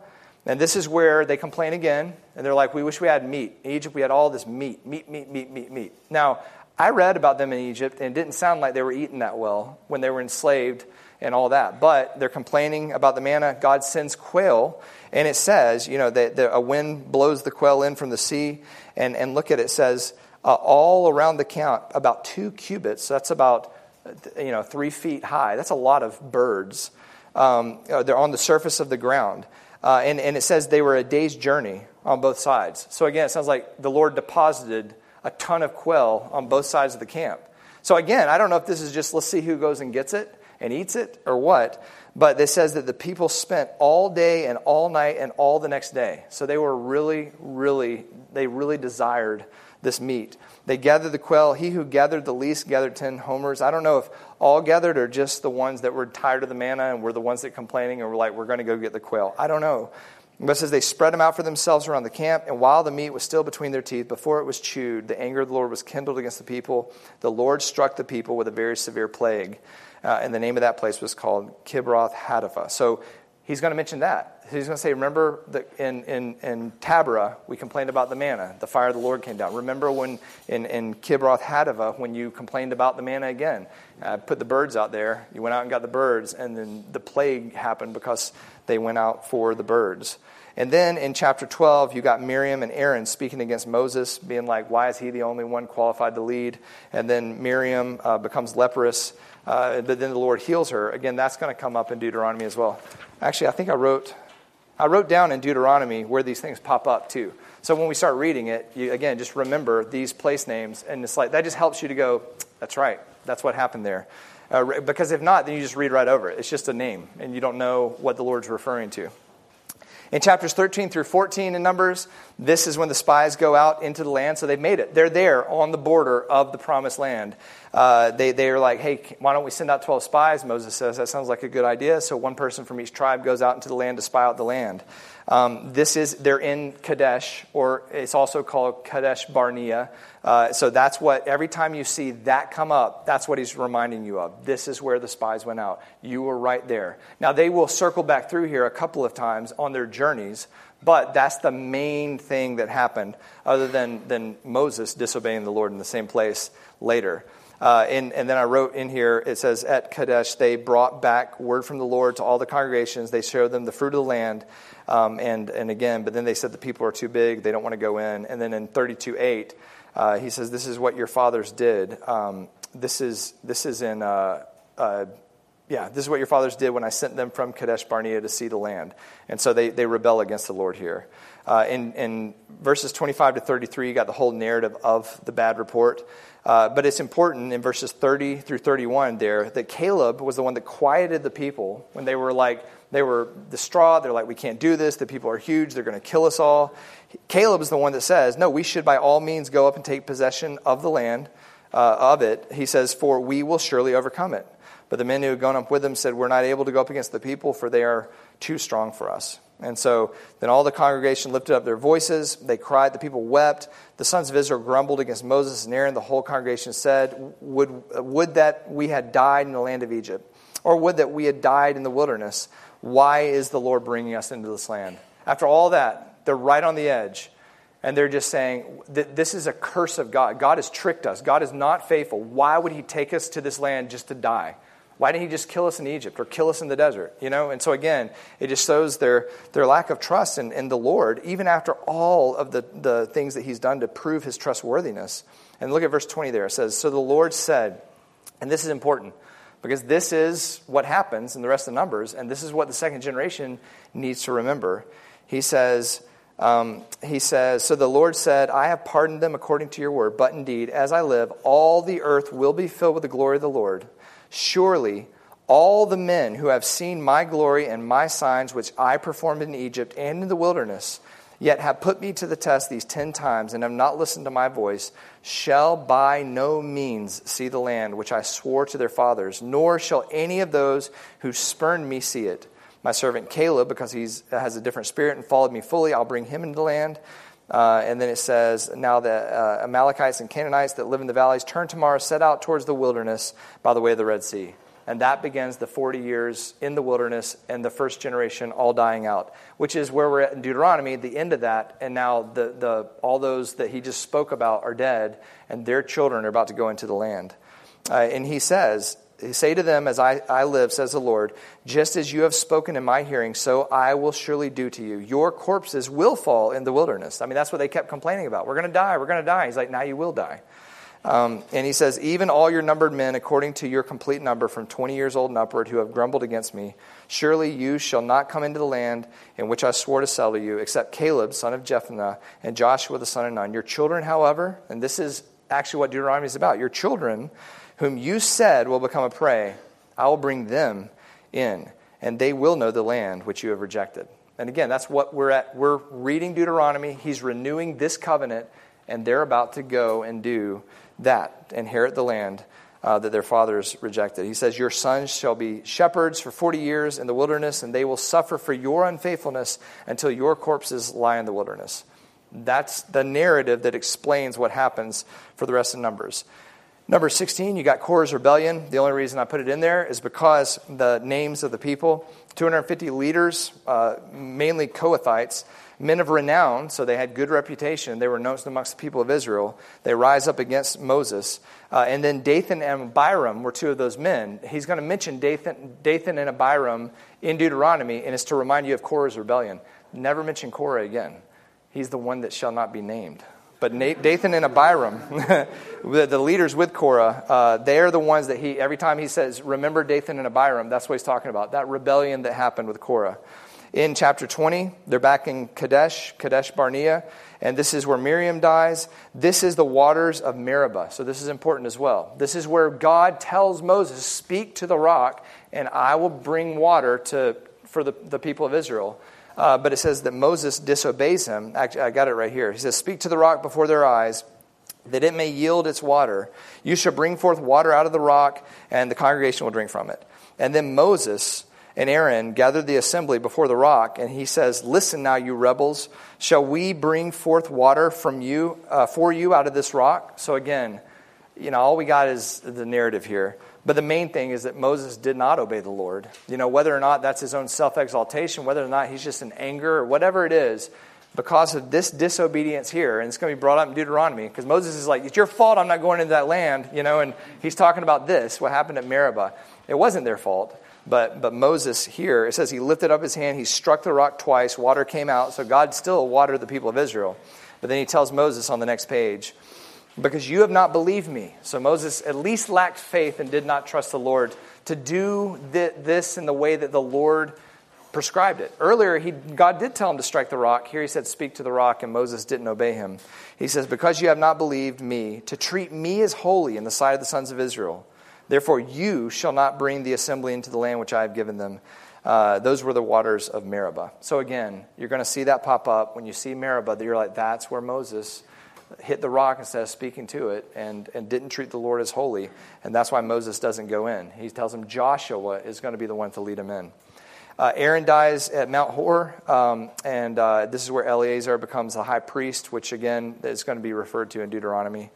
And this is where they complain again, and they're like, We wish we had meat. In Egypt, we had all this meat, meat, meat, meat, meat, meat. Now, I read about them in Egypt, and it didn't sound like they were eating that well when they were enslaved and all that. But they're complaining about the manna. God sends quail, and it says, you know, that, a wind blows the quail in from the sea. And, and look at it, it says, uh, all around the camp, about two cubits. That's about, you know, three feet high. That's a lot of birds. Um, uh, they're on the surface of the ground. Uh, and, and it says they were a day's journey on both sides. So again, it sounds like the Lord deposited a ton of quail on both sides of the camp. So again, I don't know if this is just let's see who goes and gets it and eats it or what, but it says that the people spent all day and all night and all the next day. So they were really, really, they really desired this meat. They gathered the quail. He who gathered the least gathered 10 homers. I don't know if all gathered or just the ones that were tired of the manna and were the ones that complaining and were like, we're going to go get the quail. I don't know. But says they spread them out for themselves around the camp, and while the meat was still between their teeth, before it was chewed, the anger of the Lord was kindled against the people. The Lord struck the people with a very severe plague. Uh, and the name of that place was called Kibroth Hattaavah. So he's going to mention that. He's going to say, Remember that in, in, in Taberah, we complained about the manna. The fire of the Lord came down. Remember when in, in Kibroth Hattaavah, when you complained about the manna again? I put the birds out there. You went out and got the birds, and then the plague happened because they went out for the birds. And then in chapter 12, you got Miriam and Aaron speaking against Moses, being like, Why is he the only one qualified to lead? And then Miriam uh, becomes leprous, uh, but then the Lord heals her. Again, that's going to come up in Deuteronomy as well. Actually, I think I wrote, I wrote down in Deuteronomy where these things pop up too. So when we start reading it, you, again, just remember these place names, and it's like that just helps you to go, that's right, that's what happened there. Uh, because if not, then you just read right over it. It's just a name, and you don't know what the Lord's referring to. In chapters 13 through 14 in Numbers, this is when the spies go out into the land. So they've made it. They're there on the border of the promised land. Uh, they, they are like, hey, why don't we send out 12 spies? Moses says, that sounds like a good idea. So one person from each tribe goes out into the land to spy out the land. Um, this is, they're in Kadesh, or it's also called Kadesh Barnea. Uh, so that's what, every time you see that come up, that's what he's reminding you of. This is where the spies went out. You were right there. Now, they will circle back through here a couple of times on their journeys, but that's the main thing that happened, other than, than Moses disobeying the Lord in the same place later. Uh, and, and, then I wrote in here, it says, At Kadesh, they brought back word from the Lord to all the congregations. They showed them the fruit of the land. Um, and, and again, but then they said the people are too big, they don't want to go in. And then in 32 8, uh, he says, This is what your fathers did. Um, this, is, this is in, uh, uh, yeah, this is what your fathers did when I sent them from Kadesh Barnea to see the land. And so they, they rebel against the Lord here. Uh, in, in verses 25 to 33, you got the whole narrative of the bad report. Uh, but it's important in verses 30 through 31 there that Caleb was the one that quieted the people when they were like, they were distraught. They're like, we can't do this. The people are huge. They're going to kill us all. Caleb is the one that says, no, we should by all means go up and take possession of the land, uh, of it. He says, for we will surely overcome it. But the men who had gone up with him said, We're not able to go up against the people, for they are too strong for us. And so then all the congregation lifted up their voices. They cried. The people wept. The sons of Israel grumbled against Moses and Aaron. The whole congregation said, Would, would that we had died in the land of Egypt, or would that we had died in the wilderness. Why is the Lord bringing us into this land? After all that, they're right on the edge. And they're just saying, This is a curse of God. God has tricked us. God is not faithful. Why would He take us to this land just to die? Why didn't he just kill us in Egypt or kill us in the desert? You know, and so again, it just shows their, their lack of trust in, in the Lord, even after all of the, the things that he's done to prove his trustworthiness. And look at verse 20 there. It says, So the Lord said, and this is important because this is what happens in the rest of the Numbers, and this is what the second generation needs to remember. He says, Um, he says, So the Lord said, I have pardoned them according to your word, but indeed, as I live, all the earth will be filled with the glory of the Lord. Surely, all the men who have seen my glory and my signs, which I performed in Egypt and in the wilderness, yet have put me to the test these ten times and have not listened to my voice, shall by no means see the land which I swore to their fathers, nor shall any of those who spurned me see it. My servant Caleb, because he has a different spirit and followed me fully, I'll bring him into the land. Uh, and then it says, Now the uh, Amalekites and Canaanites that live in the valleys turn tomorrow, set out towards the wilderness by the way of the Red Sea. And that begins the 40 years in the wilderness and the first generation all dying out, which is where we're at in Deuteronomy, the end of that. And now the, the, all those that he just spoke about are dead, and their children are about to go into the land. Uh, and he says, Say to them, As I, I live, says the Lord, just as you have spoken in my hearing, so I will surely do to you. Your corpses will fall in the wilderness. I mean, that's what they kept complaining about. We're going to die. We're going to die. He's like, Now you will die. Um, and he says, Even all your numbered men, according to your complete number, from 20 years old and upward, who have grumbled against me, surely you shall not come into the land in which I swore to settle you, except Caleb, son of Jephunneh, and Joshua, the son of Nun. Your children, however, and this is actually what Deuteronomy is about, your children whom you said will become a prey, I will bring them in, and they will know the land which you have rejected. And again, that's what we're at. We're reading Deuteronomy. He's renewing this covenant, and they're about to go and do that, inherit the land uh, that their fathers rejected. He says, Your sons shall be shepherds for 40 years in the wilderness, and they will suffer for your unfaithfulness until your corpses lie in the wilderness. That's the narrative that explains what happens for the rest of Numbers. Number 16, you got Korah's rebellion. The only reason I put it in there is because the names of the people 250 leaders, uh, mainly Kohathites, men of renown, so they had good reputation. They were known amongst the people of Israel. They rise up against Moses. Uh, and then Dathan and Abiram were two of those men. He's going to mention Dathan, Dathan and Abiram in Deuteronomy, and it's to remind you of Korah's rebellion. Never mention Korah again. He's the one that shall not be named. But Dathan and Abiram, <laughs> the, leaders with Korah, uh, they are the ones that he, every time he says, remember Dathan and Abiram, that's what he's talking about, that rebellion that happened with Korah. In chapter 20, they're back in Kadesh, Kadesh Barnea, and this is where Miriam dies. This is the waters of Meribah. So this is important as well. This is where God tells Moses, Speak to the rock, and I will bring water to, for the, the people of Israel. Uh, but it says that Moses disobeys him. Actually, I got it right here. He says, Speak to the rock before their eyes, that it may yield its water. You shall bring forth water out of the rock, and the congregation will drink from it. And then Moses and Aaron gathered the assembly before the rock, and he says, Listen now, you rebels, shall we bring forth water from you, uh, for you out of this rock? So again, you know, all we got is the narrative here. But the main thing is that Moses did not obey the Lord. You know, whether or not that's his own self exaltation, whether or not he's just in anger, or whatever it is, because of this disobedience here, and it's going to be brought up in Deuteronomy, because Moses is like, It's your fault I'm not going into that land, you know, and he's talking about this, what happened at Meribah. It wasn't their fault. But, but Moses here, it says he lifted up his hand, he struck the rock twice, water came out, so God still watered the people of Israel. But then he tells Moses on the next page, because you have not believed me. So Moses at least lacked faith and did not trust the Lord to do this in the way that the Lord prescribed it. Earlier, he, God did tell him to strike the rock. Here he said, Speak to the rock, and Moses didn't obey him. He says, Because you have not believed me, to treat me as holy in the sight of the sons of Israel, therefore you shall not bring the assembly into the land which I have given them. Uh, those were the waters of Meribah. So again, you're going to see that pop up. When you see Meribah, That you're like, That's where Moses hit the rock instead of speaking to it and, and didn't treat the Lord as holy. And that's why Moses doesn't go in. He tells him Joshua is going to be the one to lead him in. Uh, Aaron dies at Mount Hor, um, and uh, this is where Eleazar becomes the high priest, which again is going to be referred to in Deuteronomy.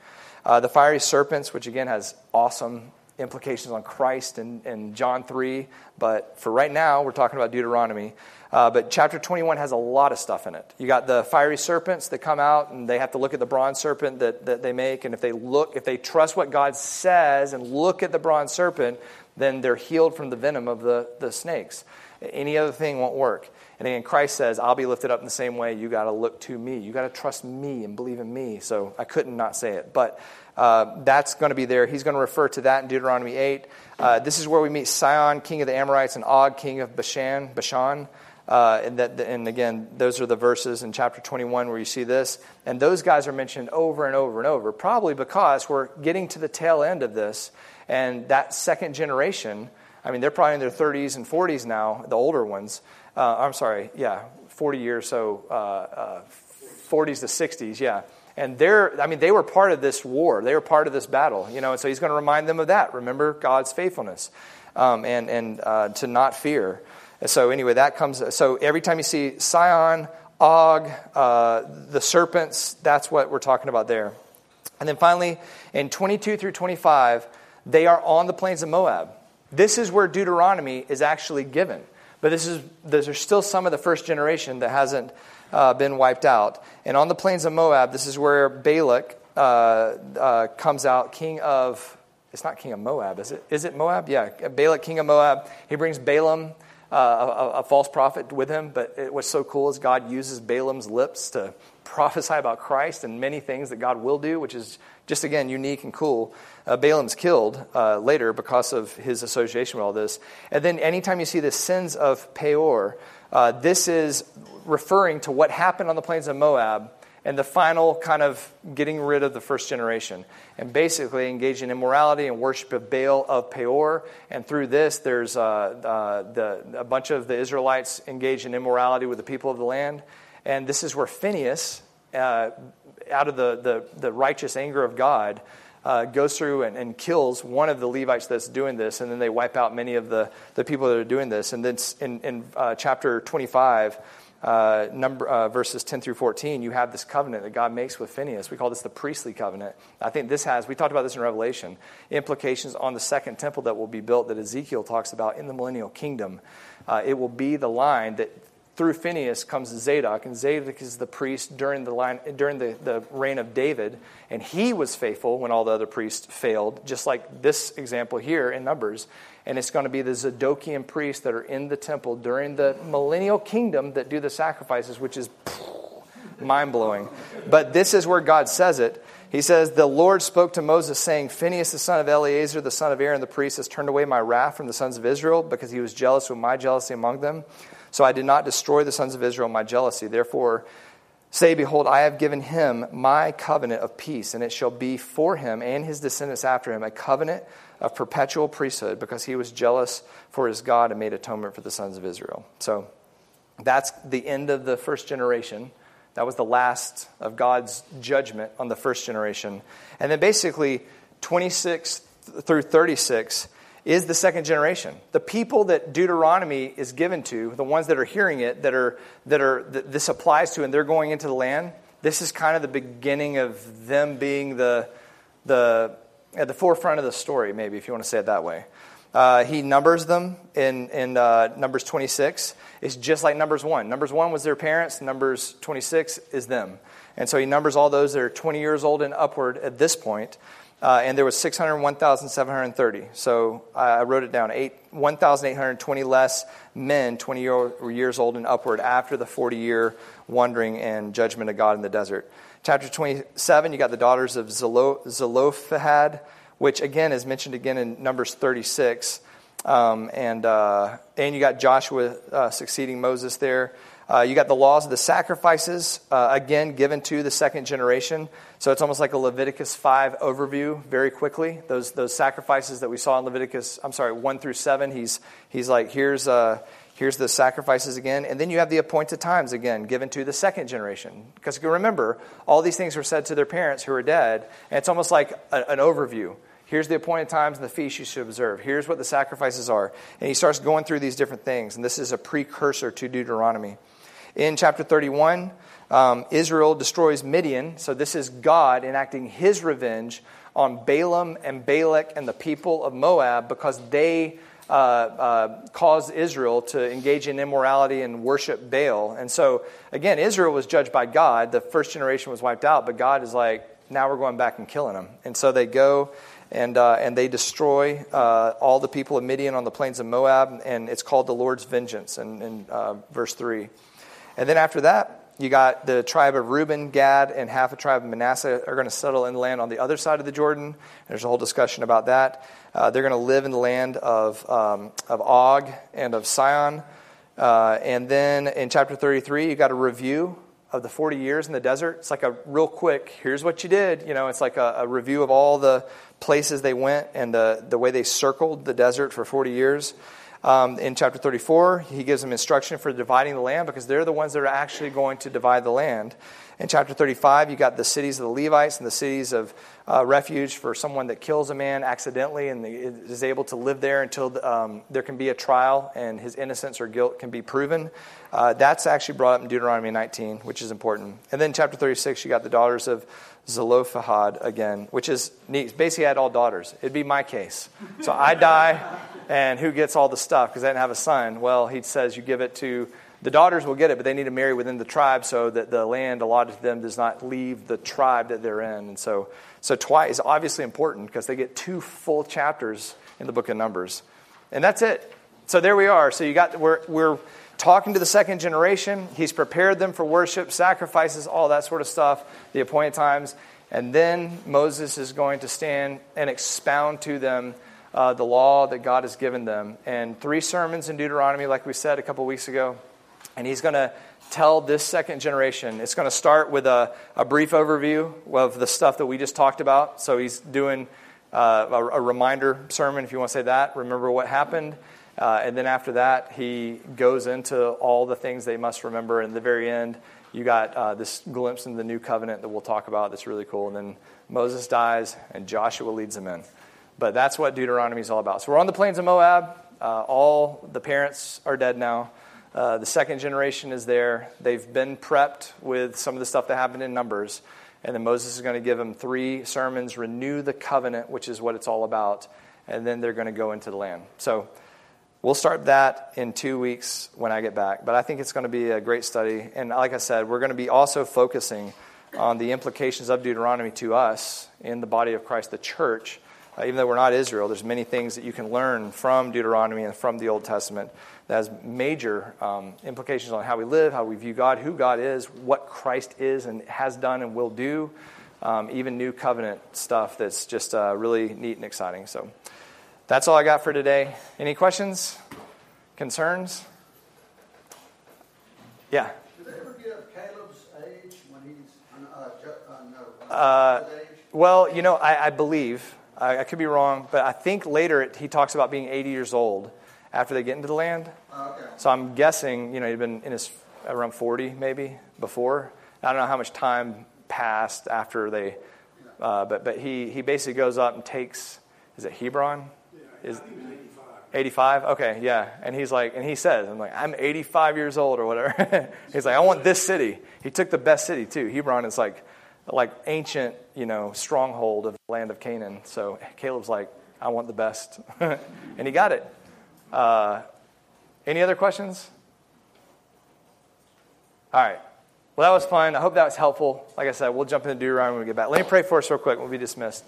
Uh, the fiery serpents, which again has awesome implications on Christ and, in John 3, but for right now, we're talking about Deuteronomy. Uh, but chapter 21 has a lot of stuff in it. You got the fiery serpents that come out, and they have to look at the bronze serpent that, that they make. And if they look, if they trust what God says and look at the bronze serpent, then they're healed from the venom of the, the snakes. Any other thing won't work. And again, Christ says, I'll be lifted up in the same way. You got to look to me. You got to trust me and believe in me. So I couldn't not say it. But uh, that's going to be there. He's going to refer to that in Deuteronomy 8. Uh, this is where we meet Sihon, king of the Amorites, and Og, king of Bashan. Bashan. Uh, and, that, and again, those are the verses in chapter 21 where you see this. And those guys are mentioned over and over and over, probably because we're getting to the tail end of this. And that second generation, I mean, they're probably in their 30s and 40s now, the older ones. Uh, I'm sorry, yeah, 40 years, so uh, uh 40s to 60s, yeah. And they're, I mean, they were part of this war. They were part of this battle, you know, and so he's going to remind them of that. Remember God's faithfulness um, and, and uh, to not fear. and So, anyway, that comes, so every time you see Sihon, Og, uh, the serpents, that's what we're talking about there. And then finally, in 22 through 25, they are on the plains of Moab. This is where Deuteronomy is actually given. But this is, there's still some of the first generation that hasn't uh, been wiped out. And on the plains of Moab, this is where Balak uh, uh, comes out, king of, it's not king of Moab, is it? Is it Moab? Yeah, Balak, king of Moab. He brings Balaam, uh, a, a, false prophet, with him. But it, what's so cool is God uses Balaam's lips to <laughs> prophesy about Christ and many things that God will do, which is just again unique and cool. Uh, Balaam's killed uh, later because of his association with all this. And then anytime you see the sins of Peor, uh, this is referring to what happened on the plains of Moab and the final kind of getting rid of the first generation and basically engaging in immorality and worship of Baal of Peor. And through this, there's uh, uh, the, a bunch of the Israelites engage in immorality with the people of the land. And this is where Phineas, uh, out of the, the, the, righteous anger of God, uh, goes through and, and, kills one of the Levites that's doing this, and then they wipe out many of the, the people that are doing this. And then in, in uh, chapter 25, uh, number, uh, verses 10 through 14, you have this covenant that God makes with Phineas. We call this the priestly covenant. I think this has, we talked about this in Revelation, implications on the second temple that will be built that Ezekiel talks about in the millennial kingdom. Uh, it will be the line that through Phineas comes Zadok, and Zadok is the priest during the line during the, the reign of David, and he was faithful when all the other priests failed, just like this example here in Numbers. And it's going to be the Zadokian priests that are in the temple during the millennial kingdom that do the sacrifices, which is <laughs> mind blowing. But this is where God says it. He says, The Lord spoke to Moses, saying, Phineas, the son of Eleazar, the son of Aaron, the priest, has turned away my wrath from the sons of Israel because he was jealous with my jealousy among them. So I did not destroy the sons of Israel in my jealousy. Therefore, say, Behold, I have given him my covenant of peace, and it shall be for him and his descendants after him a covenant of perpetual priesthood, because he was jealous for his God and made atonement for the sons of Israel. So that's the end of the first generation. That was the last of God's judgment on the first generation. And then basically, 26 through 36 is the second generation. The people that Deuteronomy is given to, the ones that are hearing it, that are that are that this applies to, and they're going into the land. This is kind of the beginning of them being the the at the forefront of the story, maybe if you want to say it that way. Uh, he numbers them in in uh, Numbers 26. It's just like Numbers one. Numbers one was their parents. Numbers 26 is them, and so he numbers all those that are 20 years old and upward at this point. Uh, and there was 601,730. So I wrote it down 1,820 less men 20 year, years old and upward after the 40 year wandering and judgment of God in the desert. Chapter 27, you got the daughters of Zelophehad, which again is mentioned again in Numbers 36. Um, and, uh, and you got Joshua uh, succeeding Moses there. Uh, you got the laws of the sacrifices, uh, again, given to the second generation. So it's almost like a Leviticus 5 overview very quickly. Those, those sacrifices that we saw in Leviticus, I'm sorry, 1 through 7, he's, he's like, here's, uh, here's the sacrifices again. And then you have the appointed times again, given to the second generation. Because remember, all these things were said to their parents who are dead, and it's almost like a, an overview. Here's the appointed times and the feasts you should observe. Here's what the sacrifices are. And he starts going through these different things. And this is a precursor to Deuteronomy. In chapter 31, um, Israel destroys Midian. So this is God enacting his revenge on Balaam and Balak and the people of Moab because they uh, uh, caused Israel to engage in immorality and worship Baal. And so, again, Israel was judged by God. The first generation was wiped out, but God is like, now we're going back and killing them. And so they go and, uh, and they destroy uh, all the people of Midian on the plains of Moab, and it's called the Lord's vengeance in, in uh, verse 3. And then after that, you got the tribe of Reuben, Gad, and half a tribe of Manasseh are going to settle in the land on the other side of the Jordan. There's a whole discussion about that. Uh, they're going to live in the land of, um, of Og and of Sihon. Uh, and then in chapter 33, you got a review of the 40 years in the desert. It's like a real quick, here's what you did. You know, it's like a, a review of all the places they went and the, the way they circled the desert for 40 years. Um, in chapter 34, he gives them instruction for dividing the land because they're the ones that are actually going to divide the land. In chapter 35, you got the cities of the Levites and the cities of uh, refuge for someone that kills a man accidentally and is able to live there until um, there can be a trial and his innocence or guilt can be proven. Uh, that's actually brought up in Deuteronomy 19, which is important. And then chapter 36, you got the daughters of Zelophehad again, which is neat. Basically, I had all daughters. It'd be my case. So I die, and who gets all the stuff? Because I didn't have a son. Well, he says you give it to the daughters will get it, but they need to marry within the tribe so that the land allotted to them does not leave the tribe that they're in. And so, so twice is obviously important because they get two full chapters in the book of Numbers. And that's it. So there we are. So you got we're we're talking to the second generation. He's prepared them for worship, sacrifices, all that sort of stuff, the appointed times. And then Moses is going to stand and expound to them uh, the law that God has given them. And three sermons in Deuteronomy, like we said a couple weeks ago. And he's going to tell this second generation. It's going to start with a, a brief overview of the stuff that we just talked about. So he's doing uh, a, a, reminder sermon, if you want to say that. Remember what happened. Uh, and then after that, he goes into all the things they must remember. And the very end, you got uh, this glimpse into the new covenant that we'll talk about that's really cool. And then Moses dies, and Joshua leads them in. But that's what Deuteronomy is all about. So we're on the plains of Moab. Uh, all the parents are dead now. Uh, the second generation is there. They've been prepped with some of the stuff that happened in Numbers. And then Moses is going to give them three sermons, renew the covenant, which is what it's all about. And then they're going to go into the land. So we'll start that in two weeks when I get back. But I think it's going to be a great study. And like I said, we're going to be also focusing on the implications of Deuteronomy to us in the body of Christ, the church. Uh, even though we're not Israel, there's many things that you can learn from Deuteronomy and from the Old Testament that has major um, implications on how we live, how we view God, who God is, what Christ is and has done and will do, um, even new covenant stuff that's just uh, really neat and exciting. So that's all I got for today. Any questions? Concerns? Yeah.
They ever give Caleb's age when he's uh, uh, no,
uh, well, you know, I, I believe I, I, could be wrong, but I think later it, he talks about being 80 years old after they get into the land.
Oh, okay.
So I'm guessing, you know, he'd been in his around 40 maybe before. I don't know how much time passed after they, uh, but but he he basically goes up and takes. Is it Hebron? Is
85.
85? Okay, yeah. And he's like, and he says, I'm like, I'm 85 years old or whatever. <laughs> he's like, I want this city. He took the best city too. Hebron is like, like ancient, you know, stronghold of the land of Canaan. So Caleb's like, I want the best, <laughs> and he got it. Uh, any other questions? All right. Well, that was fun. I hope that was helpful. Like I said, we'll jump into Deuteronomy when we get back. Let me pray for us real quick. We'll be dismissed.